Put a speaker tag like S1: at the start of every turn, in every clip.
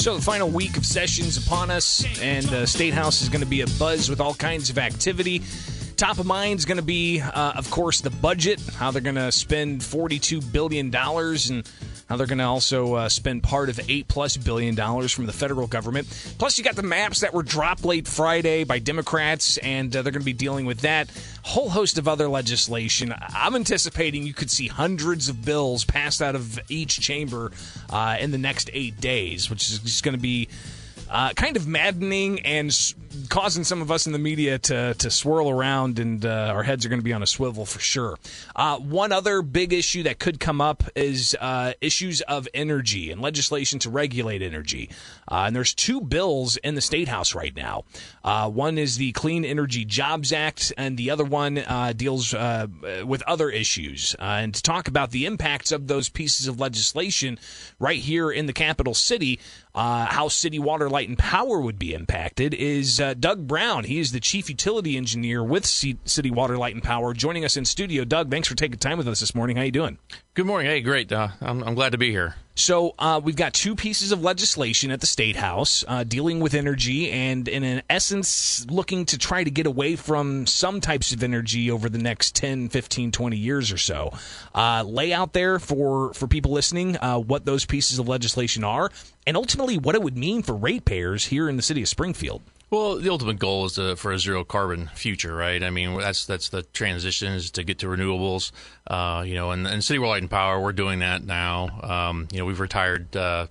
S1: So the final week of sessions upon us, and uh, State House is going to be a buzz with all kinds of activity. Top of mind is going to be, uh, of course, the budget. How they're going to spend forty-two billion dollars, and how they're going to also uh, spend part of eight plus billion dollars from the federal government. Plus, you got the maps that were dropped late Friday by Democrats, and uh, they're going to be dealing with that. Whole host of other legislation. I'm anticipating you could see hundreds of bills passed out of each chamber uh, in the next eight days, which is just going to be uh, kind of maddening and causing some of us in the media to, to swirl around, and uh, our heads are going to be on a swivel for sure. Uh, one other big issue that could come up is uh, issues of energy and legislation to regulate energy. Uh, and there's two bills in the state house right now. Uh, one is the Clean Energy Jobs Act, and the other one uh, deals with other issues. And to talk about the impacts of those pieces of legislation right here in the capital city, how city water, light, and power would be impacted is uh, Doug Brown. He is the chief utility engineer with C- City Water, Light, and Power, joining us in studio. Doug, thanks for taking time with us this morning. How you doing?
S2: Good morning. Hey, great. Uh, I'm, I'm glad to be here.
S1: So uh, we've got two pieces of legislation at the state house uh, dealing with energy, and in an essence, looking to try to get away from some types of energy over the next 10, 15, 20 years or so. Uh, lay out there for for people listening uh, what those pieces of legislation are, and ultimately what it would mean for ratepayers here in the city of Springfield.
S2: Well, the ultimate goal is to, for a zero carbon future, right? I mean, that's that's the transition is to get to renewables. Uh, you know, and, and City Water Light and Power, we're doing that now. Um, you know, we've retired uh,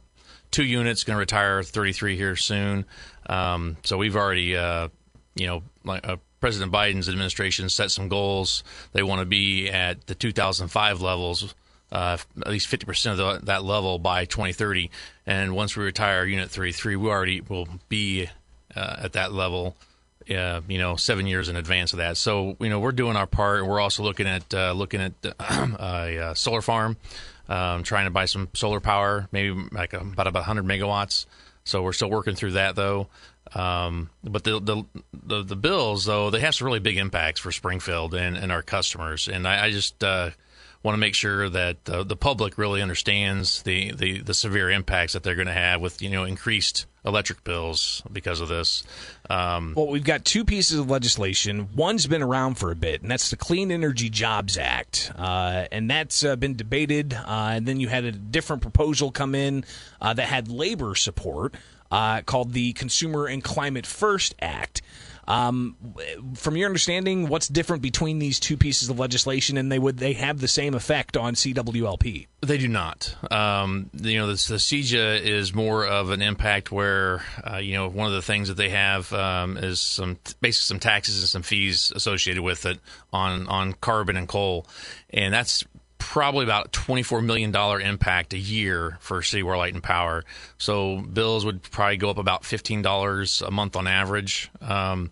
S2: two units, going to retire 33 here soon. Um, so we've already, uh, you know, like uh, President Biden's administration set some goals. They want to be at the 2005 levels. Uh, at least 50% of the, that level by 2030. And once we retire Unit 33, we already will be uh, at that level, uh, you know, seven years in advance of that. So, you know, we're doing our part. We're also looking at uh, looking at a uh, solar farm, um, trying to buy some solar power, maybe like about about 100 megawatts. So we're still working through that though. Um, but the, the, the the bills though they have some really big impacts for Springfield and, and our customers. And I, I just uh, want to make sure that the, the public really understands the, the, the severe impacts that they're going to have with you know increased electric bills because of this. Um,
S1: Well, we've got two pieces of legislation. One's been around for a bit, and that's the Clean Energy Jobs Act, uh, and that's uh, been debated. Uh, and then you had a different proposal come in uh, that had labor support, uh, called the Consumer and Climate First Act. Um, from your understanding, what's different between these two pieces of legislation, and they would they have the same effect on CWLP?
S2: They do not. Um, you know, the, the CEJA is more of an impact where, uh, you know, one of the things that they have um, is some basically some taxes and some fees associated with it on on carbon and coal, and that's probably about $24 million impact a year for City Water Light and Power. So bills would probably go up about $15 a month on average. Um,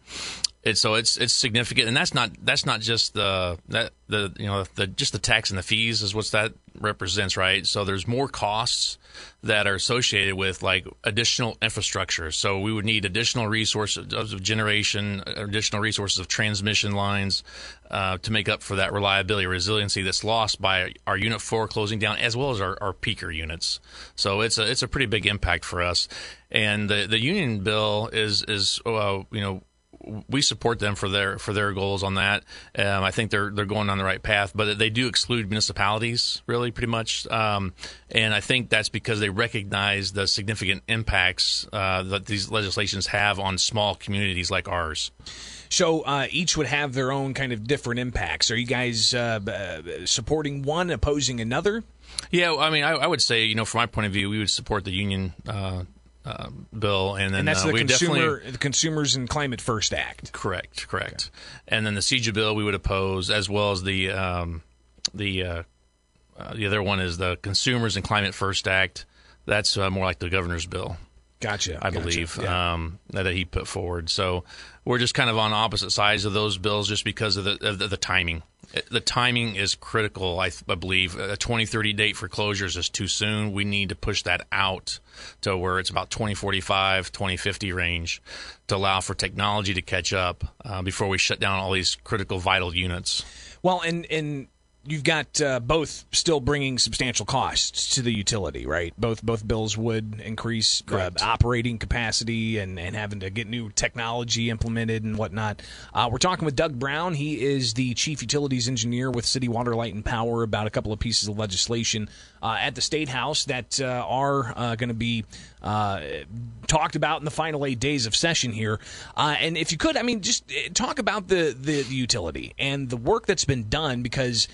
S2: so it's it's significant, and that's not that's not just the that the you know the just the tax and the fees is what that represents, right? So there's more costs that are associated with like additional infrastructure. So we would need additional resources of generation, additional resources of transmission lines uh, to make up for that reliability, resiliency that's lost by our Unit Four closing down, as well as our, our peaker units. So it's a it's a pretty big impact for us. And the the union bill is is uh, you know we support them for their for their goals on that. Um, I think they're they're going on the right path, but they do exclude municipalities really pretty much, um, and I think that's because they recognize the significant impacts uh, that these legislations have on small communities like ours.
S1: So uh, each would have their own kind of different impacts. Are you guys uh, uh, supporting one, opposing another?
S2: Yeah, I mean, I, I, would say, you know, from my point of view, we would support the union uh, uh, bill, and then
S1: and that's
S2: uh,
S1: the
S2: we
S1: consumer,
S2: definitely
S1: the Consumers and Climate First Act.
S2: correct, correct, and then the CEJA bill we would oppose, as well as the um, the uh, uh, the other one is the Consumers and Climate First Act. That's uh, more like the governor's bill,
S1: Gotcha.
S2: I
S1: gotcha.
S2: believe,
S1: Yeah.
S2: um, that he put forward. So we're just kind of on opposite sides of those bills, just because of the of the, the timing. The timing is critical, I, I believe. A 2030 date for closures is too soon. We need to push that out to where it's about 2045, 2050 range to allow for technology to catch up uh, before we shut down all these critical vital units.
S1: Well, and and you've got uh, both still bringing substantial costs to the utility, right? Both both bills would increase uh, operating capacity and, and having to get new technology implemented and whatnot. Uh, we're talking with Doug Brown. He is the chief utilities engineer with City Water, Light, and Power about a couple of pieces of legislation uh, at the State House that uh, are uh, going to be talked about in the final eight days of session here. and if you could, I mean, just talk about the, the, the utility and the work that's been done because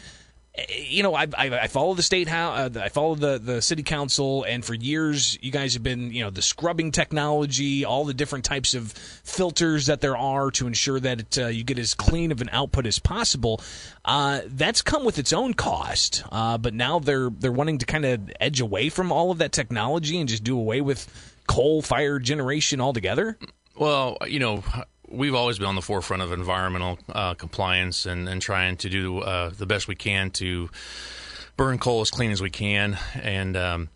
S1: you know, I, I, I follow the state house, uh, I follow the, the city council, and for years, you guys have been, you know, the scrubbing technology, all the different types of filters that there are to ensure that it, uh, you get as clean of an output as possible. Uh, that's come with its own cost, uh, but now they're they're wanting to kind of edge away from all of that technology and just do away with coal fired generation altogether.
S2: Well, you know, we've always been on the forefront of environmental uh, compliance and, and trying to do uh, the best we can to burn coal as clean as we can. And um,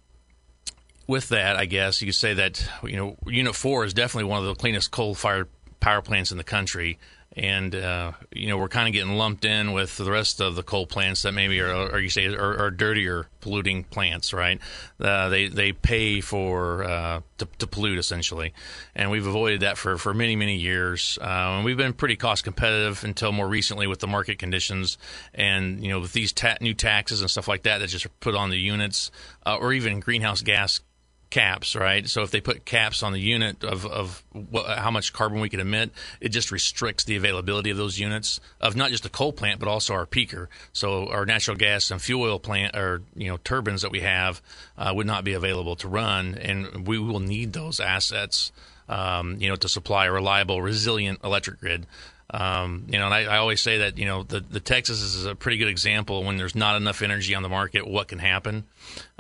S2: with that, I guess you could say that you know Unit Four is definitely one of the cleanest coal-fired power plants in the country and uh, you know we're kind of getting lumped in with the rest of the coal plants that maybe are, or you say are, are dirtier polluting plants, right? Uh, they they pay for uh, to, to, pollute essentially, and we've avoided that for, for many many years. Uh, and we've been pretty cost competitive until more recently with the market conditions, and you know with these ta- new taxes and stuff like that that just put on the units, uh, or even greenhouse gas caps, right? So if they put caps on the unit of, of what, how much carbon we can emit, it just restricts the availability of those units of not just the coal plant, but also our peaker. So our natural gas and fuel oil plant or, you know, turbines that we have uh, would not be available to run. And we will need those assets, um, you know, to supply a reliable, resilient electric grid. Um, you know, and I, I, always say that you know the the Texas is a pretty good example when there's not enough energy on the market, what can happen.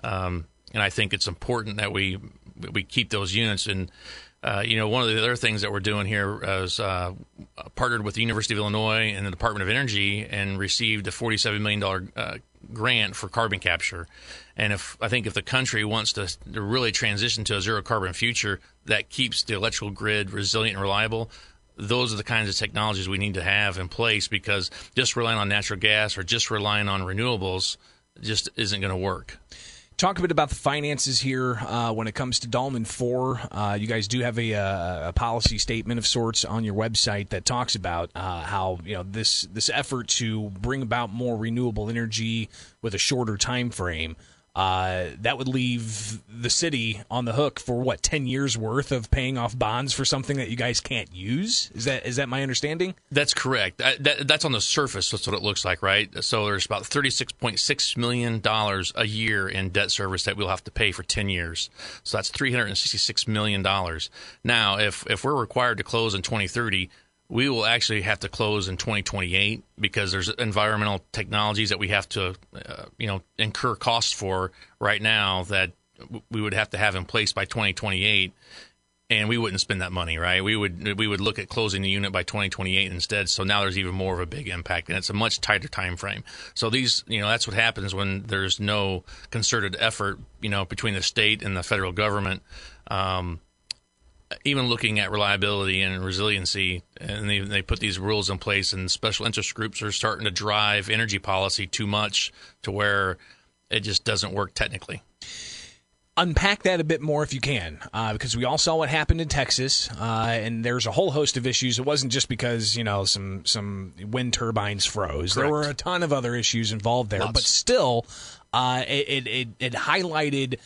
S2: Um, and I think it's important that we we keep those units. And uh, you know, one of the other things that we're doing here is uh, partnered with the University of Illinois and the Department of Energy and received a forty-seven million dollar uh, grant for carbon capture. And if I think if the country wants to, to really transition to a zero carbon future that keeps the electrical grid resilient and reliable, those are the kinds of technologies we need to have in place because just relying on natural gas or just relying on renewables just isn't going to work.
S1: Talk a bit about the finances here uh, when it comes to Dallman 4. Uh, you guys do have a, uh, a, policy statement of sorts on your website that talks about uh, how you know this this effort to bring about more renewable energy with a shorter time frame uh, that would leave the city on the hook for what ten years worth of paying off bonds for something that you guys can't use. Is that is that my understanding?
S2: That's correct. That, that, that's on the surface. That's what it looks like, right? So there's about thirty six point six million dollars a year in debt service that we'll have to pay for ten years. So that's three hundred and sixty six million dollars. Now, if if we're required to close in twenty thirty we will actually have to close in 2028 because there's environmental technologies that we have to, uh, you know, incur costs for right now that we would have to have in place by 2028 and we wouldn't spend that money, right? We would we would look at closing the unit by 2028 instead. So now there's even more of a big impact, and it's a much tighter time frame. So these, you know, that's what happens when there's no concerted effort, you know, between the state and the federal government. Um, even looking at reliability and resiliency, and they, they put these rules in place, and special interest groups are starting to drive energy policy too much to where it just doesn't work technically.
S1: Unpack that a bit more if you can, uh, because we all saw what happened in Texas, uh, and there's a whole host of issues. It wasn't just because you know some some wind turbines froze. Correct. There were a ton of other issues involved there, Lots. but still, uh, it, it it highlighted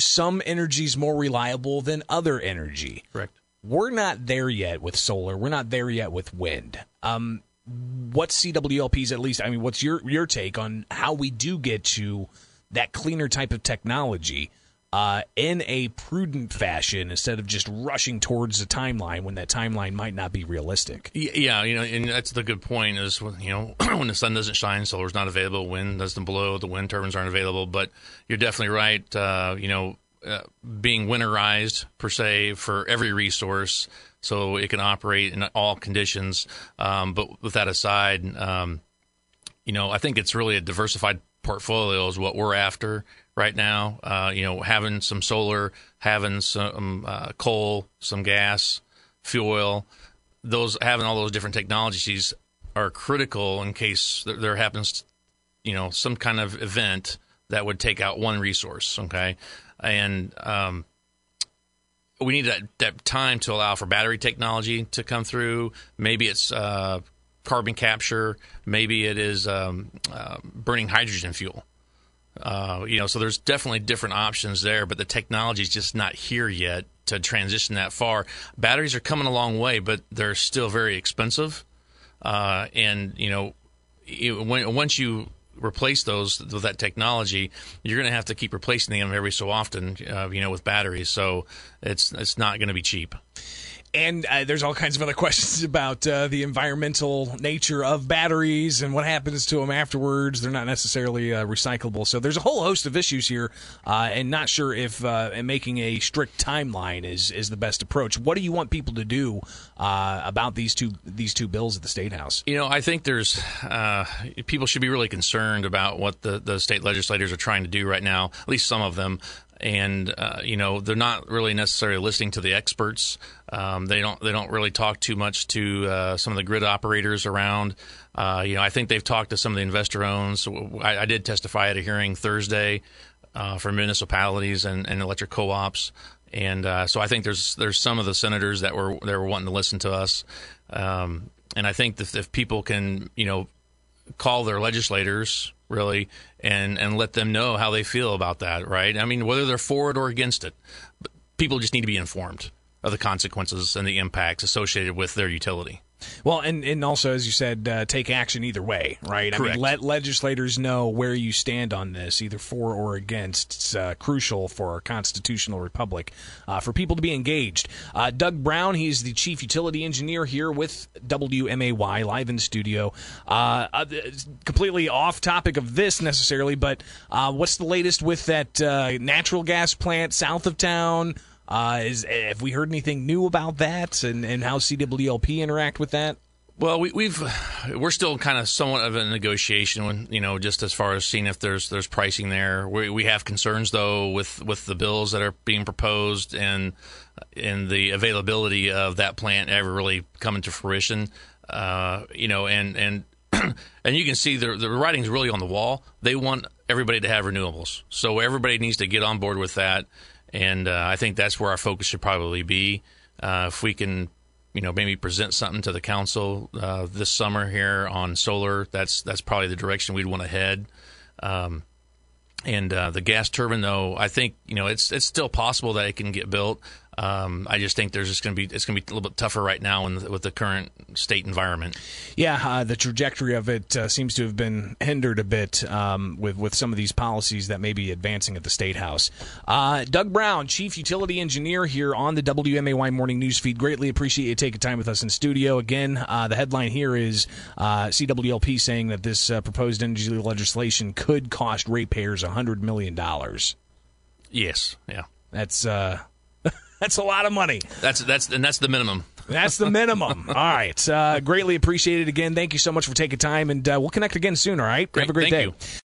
S1: some energy is more reliable than other energy.
S2: Correct.
S1: We're not there yet with solar. We're not there yet with wind. Um, what's CWLP's at least? I mean, what's your your take on how we do get to that cleaner type of technology uh, in a prudent fashion instead of just rushing towards a timeline when that timeline might not be realistic.
S2: Yeah, you know, and that's the good point is you know when the sun doesn't shine, solar's not available. Wind doesn't blow, the wind turbines aren't available. But you're definitely right. Uh, you know, uh, being winterized per se for every resource, so it can operate in all conditions. Um, but with that aside, um, you know, I think it's really a diversified portfolio is what we're after right now. Uh, you know, having some solar, having some uh, coal, some gas, fuel oil, those having all those different technologies are critical in case there happens you know some kind of event that would take out one resource. Okay, and um, we need that, that, time to allow for battery technology to come through. Maybe it's uh, carbon capture. Maybe it is um, uh, burning hydrogen fuel. Uh, you know, so there's definitely different options there, but the technology is just not here yet to transition that far. Batteries are coming a long way, but they're still very expensive. Uh, and you know, when, once you replace those with that technology, you're going to have to keep replacing them every so often. Uh, you know, with batteries, so it's it's not going to be cheap
S1: and uh, there's all kinds of other questions about uh, the environmental nature of batteries and what happens to them afterwards. They're not necessarily uh, recyclable, so there's a whole host of issues here, uh, and not sure if uh, making a strict timeline is is the best approach. What do you want people to do uh, about these two these two bills at the state house?
S2: You know, I think there's people should be really concerned about what the the state legislators are trying to do right now. At least some of them and uh, you know they're not really necessarily listening to the experts. Um, they don't they don't really talk too much to uh, some of the grid operators around. Uh, you know, I think they've talked to some of the investor owns. I, I, did testify at a hearing Thursday uh, for municipalities and, and electric co-ops, and uh, so I think there's there's some of the senators that were that were wanting to listen to us. Um, and I think that if people can, you know, call their legislators really and and let them know how they feel about that right? I mean whether they're for it or against it people just need to be informed of the consequences and the impacts associated with their utility
S1: well, and, and also, as you said, uh, take action either way, right?
S2: Correct.
S1: I mean, let legislators know where you stand on this, either for or against. It's uh, crucial for our constitutional republic uh, for people to be engaged. Uh, Doug Brown, he's the chief utility engineer here with WMAY, live in the studio. Uh, uh, completely off topic of this necessarily, but what's the latest with that natural gas plant south of town? Uh, is have we heard anything new about that and, and how CWLP interact with that?
S2: Well, we, we've we're still kind of somewhat of a negotiation when you know just as far as seeing if there's there's pricing there. We we have concerns though with with the bills that are being proposed and and the availability of that plant ever really coming to fruition. Uh, you know, and and and you can see the the writing's really on the wall. They want everybody to have renewables, so everybody needs to get on board with that and uh, I think that's where our focus should probably be. Uh, if we can, you know, maybe present something to the council uh, this summer here on solar, that's that's probably the direction we'd want to head. Um, and uh, the gas turbine, though, I think you know it's it's still possible that it can get built. Um, I just think there's just going to be it's going to be a little bit tougher right now in, with the current state environment.
S1: Yeah, uh, the trajectory of it uh, seems to have been hindered a bit um, with with some of these policies that may be advancing at the state house. Uh, Doug Brown, chief utility engineer here on the WMAY morning news feed. Greatly appreciate you taking time with us in studio. Again, uh, the headline here is uh, CWLP saying that this uh, proposed energy legislation could cost ratepayers hundred million dollars.
S2: Yes, yeah,
S1: that's that's a lot of money.
S2: That's that's and that's the minimum.
S1: That's the minimum. all right. Uh, greatly appreciated again. Thank you so much for taking time, and uh, we'll connect again soon. All right.
S2: Great.
S1: Have a great
S2: Thank
S1: day. You.